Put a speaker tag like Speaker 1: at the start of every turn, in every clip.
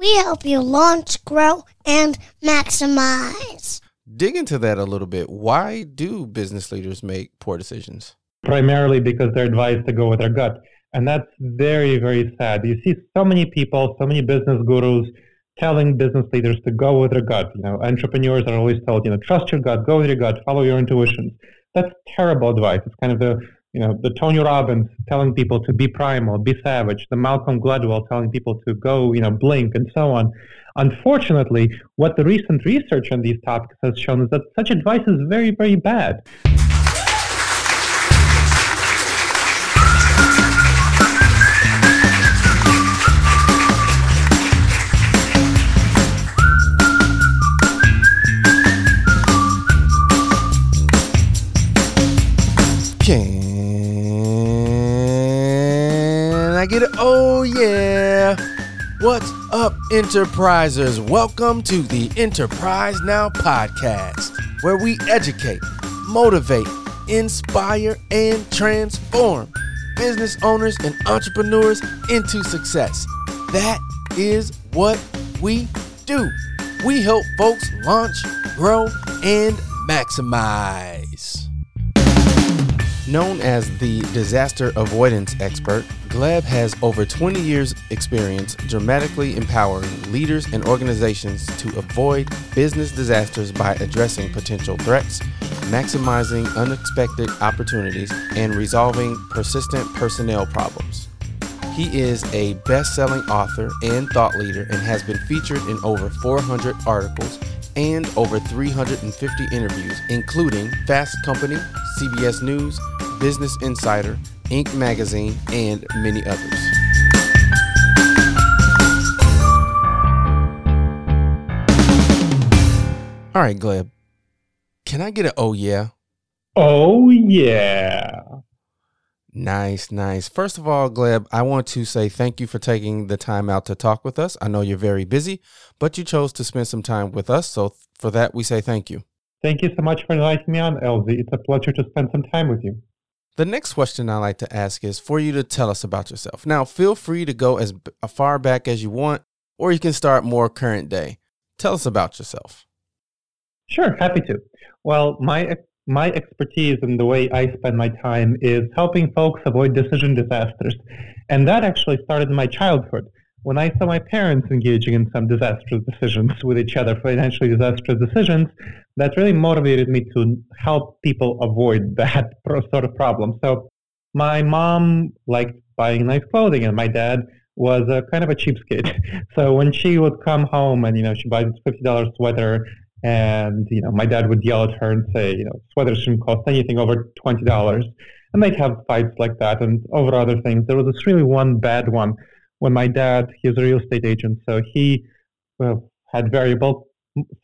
Speaker 1: We help you launch, grow, and maximize.
Speaker 2: Dig into that a little bit. Why do business leaders make poor decisions?
Speaker 3: Primarily because they're advised to go with their gut. And that's very, very sad. You see so many people, so many business gurus telling business leaders to go with their gut. You know, entrepreneurs are always told, you know, trust your gut, go with your gut, follow your intuitions. That's terrible advice. It's kind of the you know, the Tony Robbins telling people to be primal, be savage, the Malcolm Gladwell telling people to go, you know, blink and so on. Unfortunately, what the recent research on these topics has shown is that such advice is very, very bad.
Speaker 2: I get it? Oh, yeah. What's up, enterprisers? Welcome to the Enterprise Now podcast, where we educate, motivate, inspire, and transform business owners and entrepreneurs into success. That is what we do. We help folks launch, grow, and maximize. Known as the disaster avoidance expert, Gleb has over 20 years' experience dramatically empowering leaders and organizations to avoid business disasters by addressing potential threats, maximizing unexpected opportunities, and resolving persistent personnel problems. He is a best selling author and thought leader and has been featured in over 400 articles and over 350 interviews, including Fast Company, CBS News, Business Insider, Inc. Magazine, and many others. All right, Gleb. Can I get an oh yeah?
Speaker 3: Oh yeah.
Speaker 2: Nice, nice. First of all, Gleb, I want to say thank you for taking the time out to talk with us. I know you're very busy, but you chose to spend some time with us. So for that, we say thank you.
Speaker 3: Thank you so much for inviting me on, LZ. It's a pleasure to spend some time with you.
Speaker 2: The next question I like to ask is for you to tell us about yourself. Now, feel free to go as far back as you want, or you can start more current day. Tell us about yourself.
Speaker 3: Sure, happy to. Well, my my expertise and the way I spend my time is helping folks avoid decision disasters, and that actually started in my childhood when I saw my parents engaging in some disastrous decisions with each other, financially disastrous decisions, that really motivated me to help people avoid that sort of problem. So my mom liked buying nice clothing, and my dad was a kind of a cheapskate. So when she would come home and you know she buys a fifty dollars sweater, and you know my dad would yell at her and say, you know, sweaters shouldn't cost anything over twenty dollars, and they'd have fights like that and over other things. There was this really one bad one when my dad, he's a real estate agent, so he had variable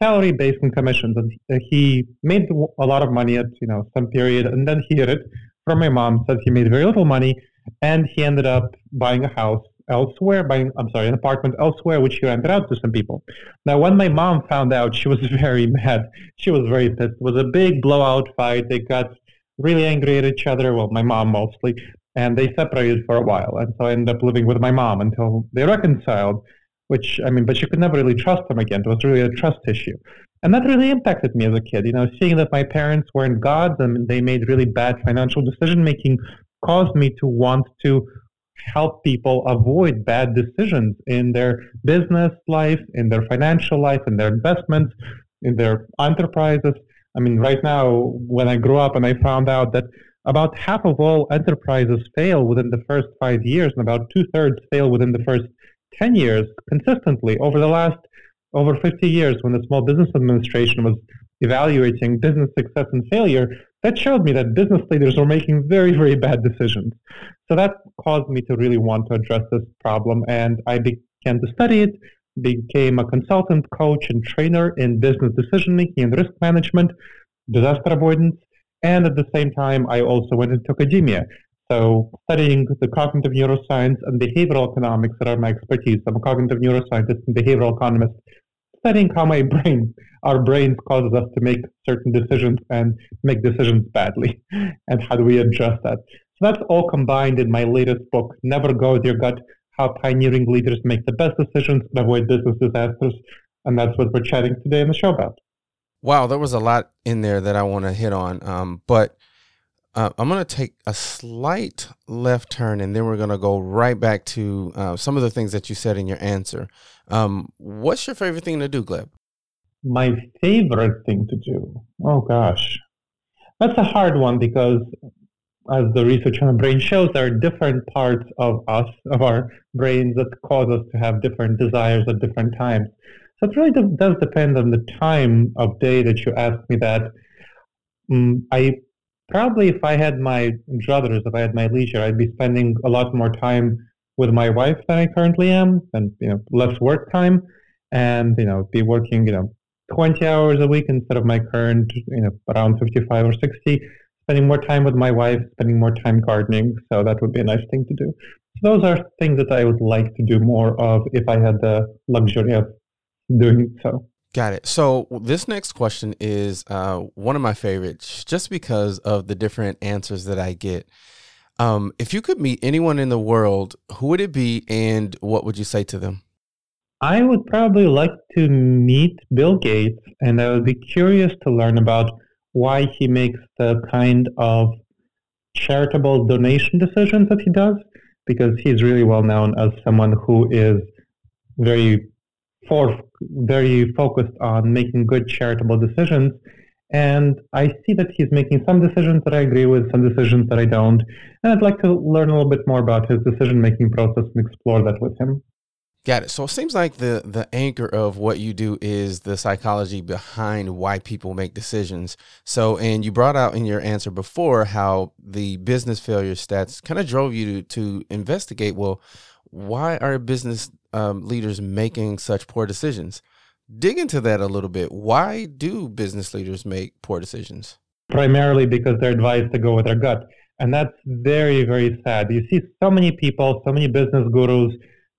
Speaker 3: salary based on commissions, and he made a lot of money at you know some period, and then he hid it from my mom. Says he made very little money, and he ended up buying a house elsewhere, buying I'm sorry, an apartment elsewhere, which he rented out to some people. Now, when my mom found out, she was very mad. She was very pissed. It was a big blowout fight. They got really angry at each other. Well, my mom mostly and they separated for a while. And so I ended up living with my mom until they reconciled, which, I mean, but you could never really trust them again. It was really a trust issue. And that really impacted me as a kid. You know, seeing that my parents weren't gods and they made really bad financial decision making caused me to want to help people avoid bad decisions in their business life, in their financial life, in their investments, in their enterprises. I mean, right now, when I grew up and I found out that about half of all enterprises fail within the first five years, and about two thirds fail within the first 10 years consistently over the last over 50 years when the Small Business Administration was evaluating business success and failure, that showed me that business leaders were making very, very bad decisions. So that caused me to really want to address this problem, and I began to study it. became a consultant, coach, and trainer in business decision making and risk management, disaster avoidance, and at the same time, I also went into academia. So, studying the cognitive neuroscience and behavioral economics that are my expertise. I'm a cognitive neuroscientist and behavioral economist, studying how my brain, our brains, causes us to make certain decisions and make decisions badly, and how do we adjust that. So that's all combined in my latest book, Never Go With Your Gut How Pioneering Leaders Make the Best Decisions and Avoid Business Disasters. And that's what we're chatting today in the show about.
Speaker 2: Wow, there was a lot in there that I want to hit on. Um, but uh, I'm going to take a slight left turn and then we're going to go right back to uh, some of the things that you said in your answer. Um, what's your favorite thing to do, Gleb?
Speaker 3: My favorite thing to do? Oh, gosh. That's a hard one because as the research on the brain shows, there are different parts of us, of our brains, that cause us to have different desires at different times. So it really does depend on the time of day that you ask me that. Um, I probably, if I had my druthers, if I had my leisure, I'd be spending a lot more time with my wife than I currently am, and you know, less work time, and you know, be working, you know, 20 hours a week instead of my current, you know, around 55 or 60 spending more time with my wife, spending more time gardening. So that would be a nice thing to do. So those are things that I would like to do more of if I had the luxury of doing so.
Speaker 2: Got it. So this next question is uh, one of my favorites, just because of the different answers that I get. Um, if you could meet anyone in the world, who would it be, and what would you say to them?
Speaker 3: I would probably like to meet Bill Gates, and I would be curious to learn about why he makes the kind of charitable donation decisions that he does, because he's really well known as someone who is very for very focused on making good charitable decisions. And I see that he's making some decisions that I agree with, some decisions that I don't. And I'd like to learn a little bit more about his decision making process and explore that with him.
Speaker 2: Got it. So it seems like the the anchor of what you do is the psychology behind why people make decisions. So, and you brought out in your answer before how the business failure stats kind of drove you to, to investigate. Well, why are business um, leaders making such poor decisions? Dig into that a little bit. Why do business leaders make poor decisions?
Speaker 3: Primarily because they're advised to go with their gut, and that's very very sad. You see so many people, so many business gurus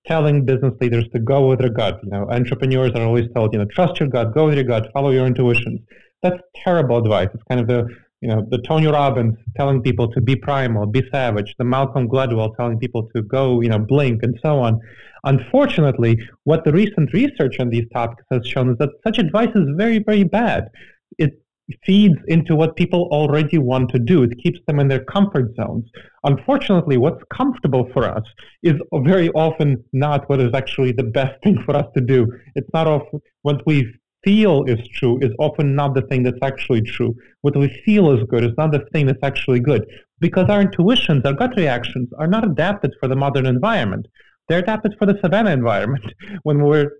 Speaker 3: telling business leaders to go with their gut. You know, entrepreneurs are always told, you know, trust your gut, go with your gut, follow your intuitions. That's terrible advice. It's kind of the, you know, the Tony Robbins telling people to be primal, be savage, the Malcolm Gladwell telling people to go, you know, blink and so on. Unfortunately, what the recent research on these topics has shown is that such advice is very, very bad. It feeds into what people already want to do. It keeps them in their comfort zones. Unfortunately, what's comfortable for us is very often not what is actually the best thing for us to do. It's not often what we feel is true is often not the thing that's actually true. What we feel is good is not the thing that's actually good because our intuitions, our gut reactions are not adapted for the modern environment. They're adapted for the savannah environment when we're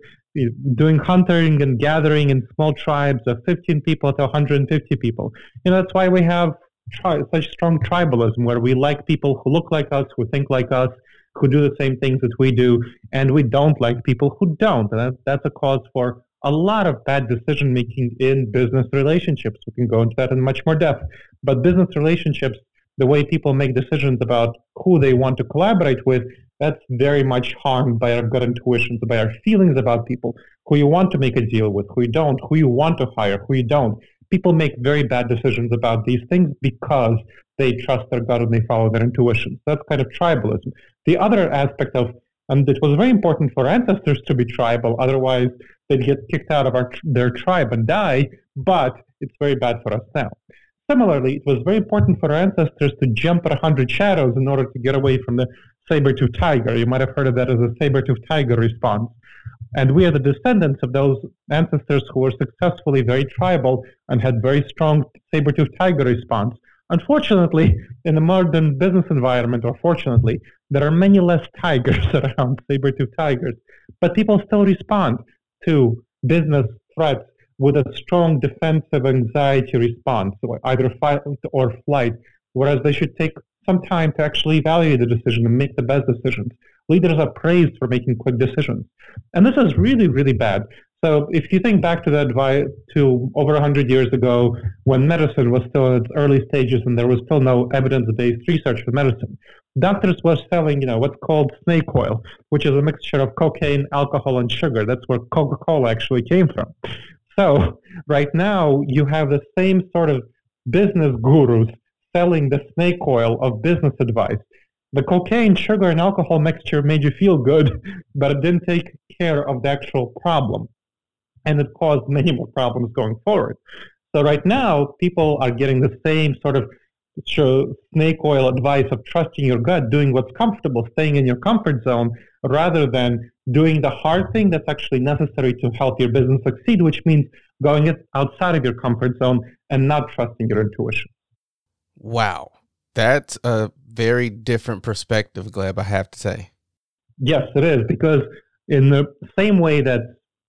Speaker 3: doing hunting and gathering in small tribes of 15 people to 150 people. You know, that's why we have tri- such strong tribalism, where we like people who look like us, who think like us, who do the same things that we do, and we don't like people who don't. And that's a cause for a lot of bad decision making in business relationships. We can go into that in much more depth. But business relationships, the way people make decisions about who they want to collaborate with, that's very much harmed by our gut intuitions, by our feelings about people, who you want to make a deal with, who you don't, who you want to hire, who you don't. People make very bad decisions about these things because they trust their gut and they follow their intuitions. That's kind of tribalism. The other aspect of, and it was very important for ancestors to be tribal, otherwise they'd get kicked out of our, their tribe and die, but it's very bad for us now. Similarly, it was very important for our ancestors to jump at 100 shadows in order to get away from the saber-tooth tiger. You might have heard of that as a saber-tooth tiger response. And we are the descendants of those ancestors who were successfully very tribal and had very strong saber-tooth tiger response. Unfortunately, in the modern business environment, or fortunately, there are many less tigers around, saber-tooth tigers, but people still respond to business threats with a strong defensive anxiety response, either fight or flight, whereas they should take some time to actually evaluate the decision and make the best decisions. Leaders are praised for making quick decisions. And this is really, really bad. So if you think back to that to over 100 years ago when medicine was still in its early stages and there was still no evidence-based research for medicine, doctors were selling, you know, what's called snake oil, which is a mixture of cocaine, alcohol, and sugar. That's where Coca-Cola actually came from. So right now you have the same sort of business gurus selling the snake oil of business advice. The cocaine, sugar, and alcohol mixture made you feel good, but it didn't take care of the actual problem and it caused many more problems going forward. So right now, people are getting the same sort of snake oil advice of trusting your gut, doing what's comfortable, staying in your comfort zone, rather than doing the hard thing that's actually necessary to help your business succeed, which means going outside of your comfort zone and not trusting your intuition.
Speaker 2: Wow. That's a very different perspective, Gleb, I have to say.
Speaker 3: Yes, it is, because in the same way that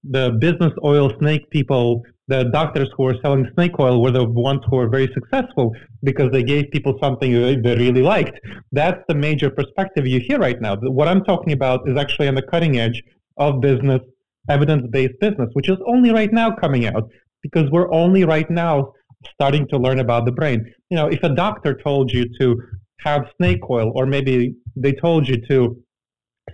Speaker 3: the business oil snake people, the doctors who were selling snake oil were the ones who were very successful because they gave people something they really liked. That's the major perspective you hear right now. What I'm talking about is actually on the cutting edge of business, evidence-based business, which is only right now coming out because we're only right now starting to learn about the brain. You know, if a doctor told you to have snake oil, or maybe they told you to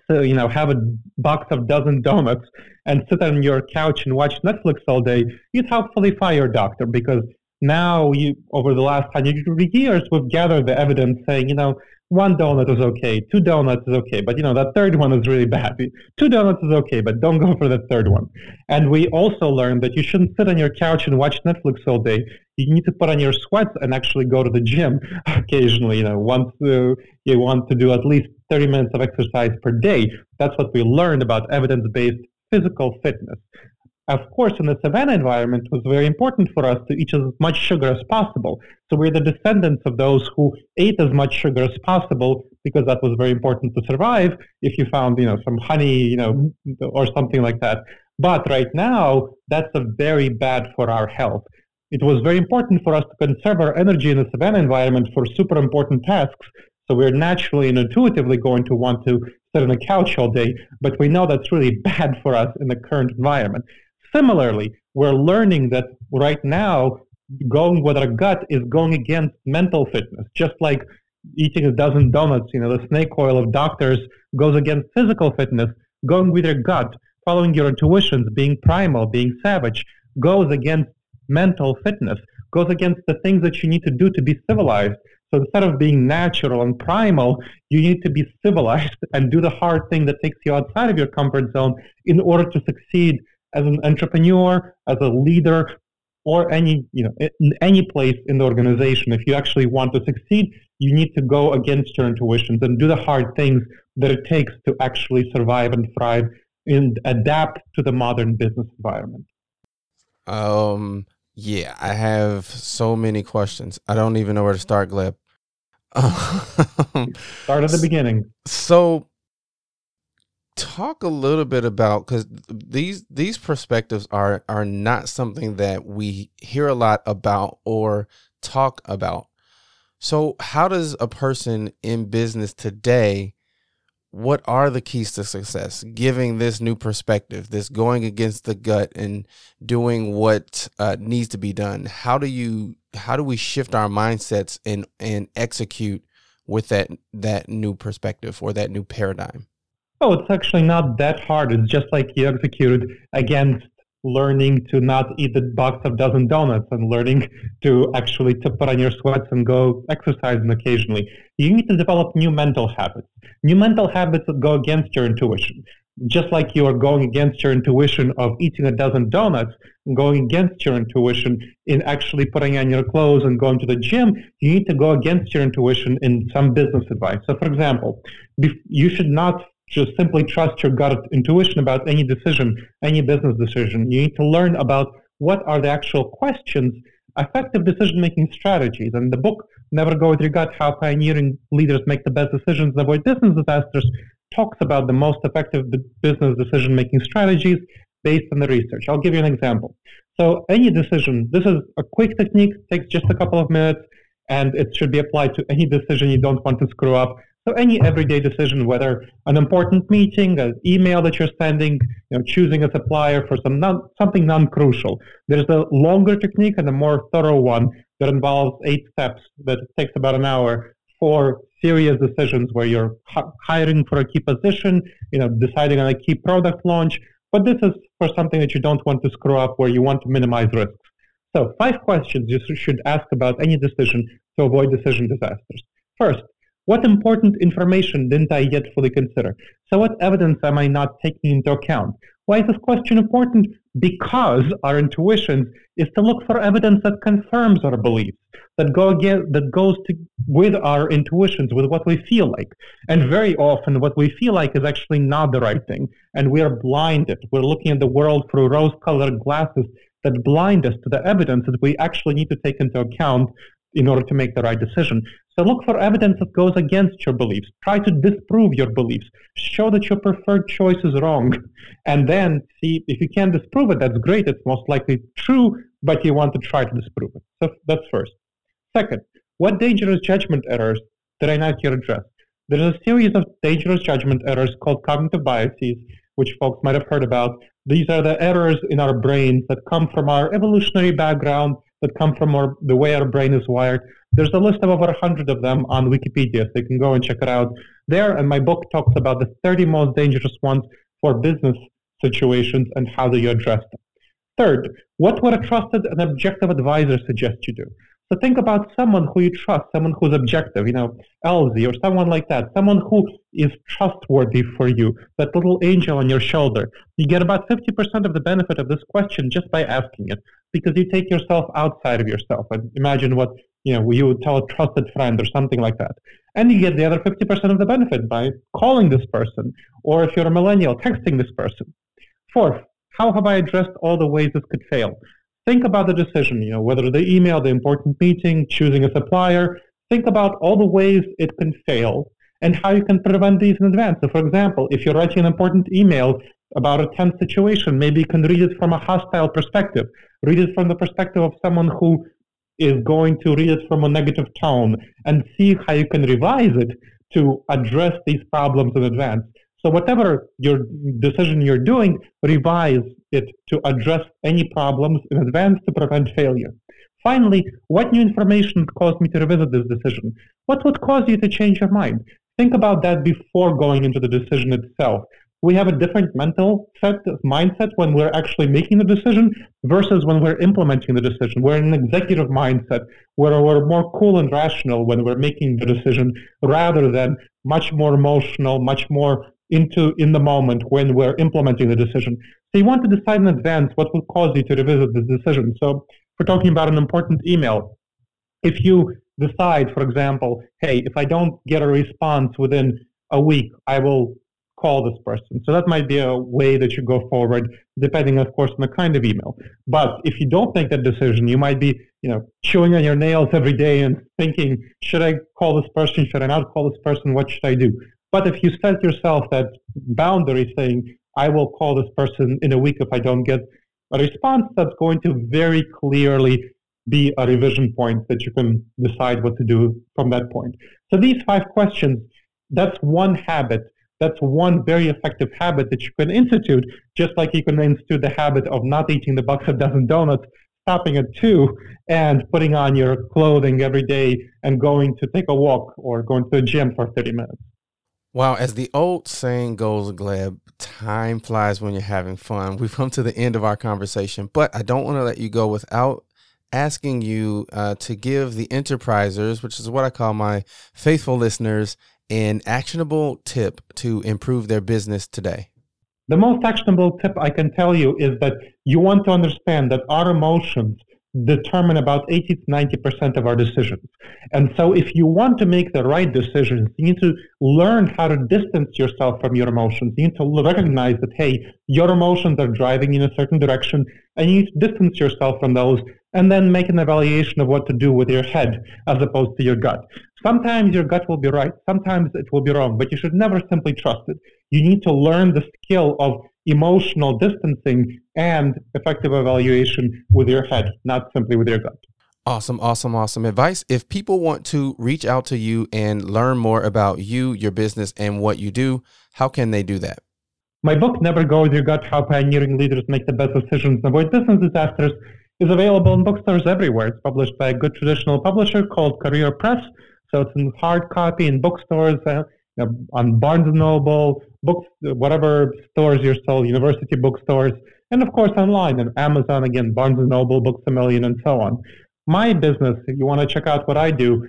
Speaker 3: so, you know, have a box of dozen donuts and sit on your couch and watch Netflix all day, you'd hopefully fire your doctor because now you, over the last hundred years, we've gathered the evidence saying, you know, one donut is okay, two donuts is okay, but you know that third one is really bad. Two donuts is okay, but don't go for the third one. And we also learned that you shouldn't sit on your couch and watch Netflix all day. You need to put on your sweats and actually go to the gym occasionally. You know, once uh, you want to do at least 30 minutes of exercise per day. That's what we learned about evidence-based physical fitness. Of course, in the savannah environment, it was very important for us to eat as much sugar as possible. So we're the descendants of those who ate as much sugar as possible because that was very important to survive. If you found, you know, some honey, you know, or something like that. But right now, that's very bad for our health. It was very important for us to conserve our energy in the savannah environment for super important tasks. So we're naturally and intuitively going to want to sit on a couch all day, but we know that's really bad for us in the current environment. Similarly, we're learning that right now, going with our gut is going against mental fitness, just like eating a dozen donuts, you know, the snake oil of doctors goes against physical fitness. Going with your gut, following your intuitions, being primal, being savage, goes against mental fitness, goes against the things that you need to do to be civilized. So instead of being natural and primal, you need to be civilized and do the hard thing that takes you outside of your comfort zone in order to succeed as an entrepreneur, as a leader, or any you know in any place in the organization. If you actually want to succeed, you need to go against your intuitions and do the hard things that it takes to actually survive and thrive and adapt to the modern business environment.
Speaker 2: Um. Yeah, I have so many questions. I don't even know where to start, Gleb.
Speaker 3: start at the beginning.
Speaker 2: So talk a little bit about because these these perspectives are are not something that we hear a lot about or talk about. So how does a person in business today what are the keys to success? Giving this new perspective this going against the gut and doing what uh, needs to be done. How do you how do we shift our mindsets and and execute with that that new perspective or that new paradigm
Speaker 3: Oh, it's actually not that hard. It's just like you executed against learning to not eat the box of dozen donuts and learning to actually to put on your sweats and go exercising occasionally. You need to develop new mental habits. New mental habits that go against your intuition. Just like you are going against your intuition of eating a dozen donuts, going against your intuition in actually putting on your clothes and going to the gym, you need to go against your intuition in some business advice. So, for example, you should not just simply trust your gut intuition about any decision, any business decision. You need to learn about what are the actual questions, effective decision making strategies. And the book, Never Go With Your Gut How Pioneering Leaders Make the Best Decisions and Avoid Business Disasters, talks about the most effective business decision making strategies based on the research. I'll give you an example. So, any decision, this is a quick technique, takes just a couple of minutes. and it should be applied to any decision you don't want to screw up. So any everyday decision, whether an important meeting, an email that you're sending, you know, choosing a supplier for some non, something non-crucial. There's a longer technique and a more thorough one that involves eight steps that takes about an hour for serious decisions where you're hiring for a key position, you know, deciding on a key product launch. But this is for something that you don't want to screw up where you want to minimize risks. So five questions you should ask about any decision to avoid decision disasters. First, what important information didn't I yet fully consider? So what evidence am I not taking into account? Why is this question important? Because our intuition is to look for evidence that confirms our beliefs, that go that goes to, with our intuitions, with what we feel like. And very often, what we feel like is actually not the right thing, and we are blinded. We're looking at the world through rose-colored glasses that blind us to the evidence that we actually need to take into account in order to make the right decision. So look for evidence that goes against your beliefs. Try to disprove your beliefs. Show that your preferred choice is wrong. And then see if you can disprove it, that's great. It's most likely true, but you want to try to disprove it. So that's first. Second, what dangerous judgment errors did I not yet address? There's a series of dangerous judgment errors called cognitive biases, which folks might have heard about. These are the errors in our brains that come from our evolutionary background, that come from our, the way our brain is wired. There's a list of over 100 of them on Wikipedia, so you can go and check it out there. And my book talks about the 30 most dangerous ones for business situations and how do you address them. Third, what would a trusted and objective advisor suggest you do? So think about someone who you trust, someone who's objective, you know, LZ or someone like that, someone who is trustworthy for you, that little angel on your shoulder. You get about 50% of the benefit of this question just by asking it because you take yourself outside of yourself. And imagine what, you know, you would tell a trusted friend or something like that. And you get the other 50% of the benefit by calling this person, or if you're a millennial, texting this person. Fourth, how have I addressed all the ways this could fail? think about the decision, you know, whether the email, the important meeting, choosing a supplier, think about all the ways it can fail and how you can prevent these in advance. So for example, if you're writing an important email about a tense situation, maybe you can read it from a hostile perspective. Read it from the perspective of someone who is going to read it from a negative tone and see how you can revise it to address these problems in advance. So whatever your decision you're doing, revise it to address any problems in advance to prevent failure. Finally, what new information caused me to revisit this decision? What would cause you to change your mind? Think about that before going into the decision itself. We have a different mental set mindset when we're actually making the decision versus when we're implementing the decision. We're in an executive mindset where we're more cool and rational when we're making the decision rather than much more emotional, much more into in the moment when we're implementing the decision. So you want to decide in advance what will cause you to revisit this decision. So we're talking about an important email, if you decide, for example, hey, if I don't get a response within a week, I will call this person. So that might be a way that you go forward, depending, of course, on the kind of email. But if you don't make that decision, you might be, you know, chewing on your nails every day and thinking, should I call this person? Should I not call this person? What should I do? But if you set yourself that boundary saying, I will call this person in a week if I don't get a response, that's going to very clearly be a revision point that you can decide what to do from that point. So these five questions, that's one habit. That's one very effective habit that you can institute, just like you can institute the habit of not eating the box of dozen donuts, stopping at two, and putting on your clothing every day and going to take a walk or going to the gym for 30 minutes.
Speaker 2: Wow, as the old saying goes, Gleb, time flies when you're having fun. We've come to the end of our conversation, but I don't want to let you go without asking you uh, to give the enterprisers, which is what I call my faithful listeners, an actionable tip to improve their business today.
Speaker 3: The most actionable tip I can tell you is that you want to understand that our emotions determine about 80 to 90% of our decisions. And so if you want to make the right decisions, you need to learn how to distance yourself from your emotions. You need to recognize that, hey, your emotions are driving in a certain direction, and you need to distance yourself from those and then make an evaluation of what to do with your head as opposed to your gut. Sometimes your gut will be right, sometimes it will be wrong, but you should never simply trust it. You need to learn the skill of emotional distancing and effective evaluation with your head, not simply with your gut.
Speaker 4: Awesome, awesome, awesome advice. If people want to reach out to you and learn more about you, your business, and what you do, how can they do that?
Speaker 3: My book, Never Go With Your Gut How Pioneering Leaders Make the Best Decisions and Avoid Business Disasters, is available in bookstores everywhere. It's published by a good traditional publisher called Career Press. So it's in hard copy in bookstores, uh, on Barnes & Noble, books, whatever stores you're sold, university bookstores, and of course online and Amazon, again, Barnes & Noble, Books A Million, and so on my business, if you want to check out what I do,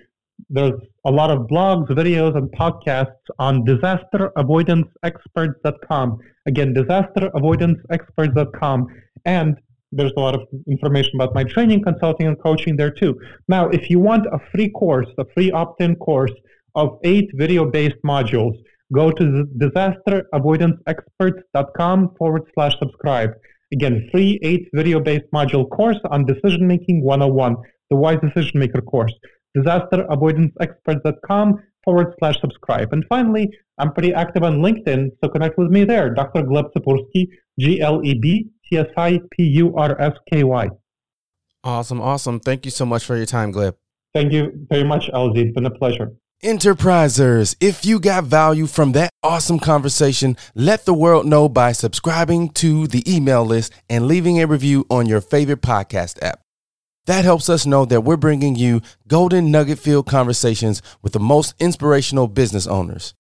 Speaker 3: there's a lot of blogs, videos, and podcasts on disasteravoidanceexperts.com. Again, disasteravoidanceexperts.com. And there's a lot of information about my training, consulting, and coaching there too. Now, if you want a free course, a free opt in course of eight video based modules, go to disasteravoidanceexperts.com forward slash subscribe. Again, free eight video-based module course on Decision Making 101, the Wise Decision Maker course. DisasterAvoidanceExperts.com forward slash subscribe. And finally, I'm pretty active on LinkedIn, so connect with me there. Dr. Gleb Tsipursky, G-L-E-B-T-S-I-P-U-R-S-K-Y.
Speaker 4: Awesome, awesome. Thank you so much for your time, Gleb.
Speaker 3: Thank you very much, LZ. It's been a pleasure.
Speaker 4: Enterprisers, if you got value from that awesome conversation, let the world know by subscribing to the email list and leaving a review on your favorite podcast app. That helps us know that we're bringing you golden nugget filled conversations with the most inspirational business owners.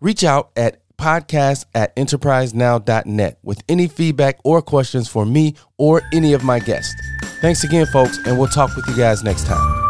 Speaker 4: Reach out at podcast at enterprisenow.net with any feedback or questions for me or any of my guests. Thanks again, folks, and we'll talk with you guys next time.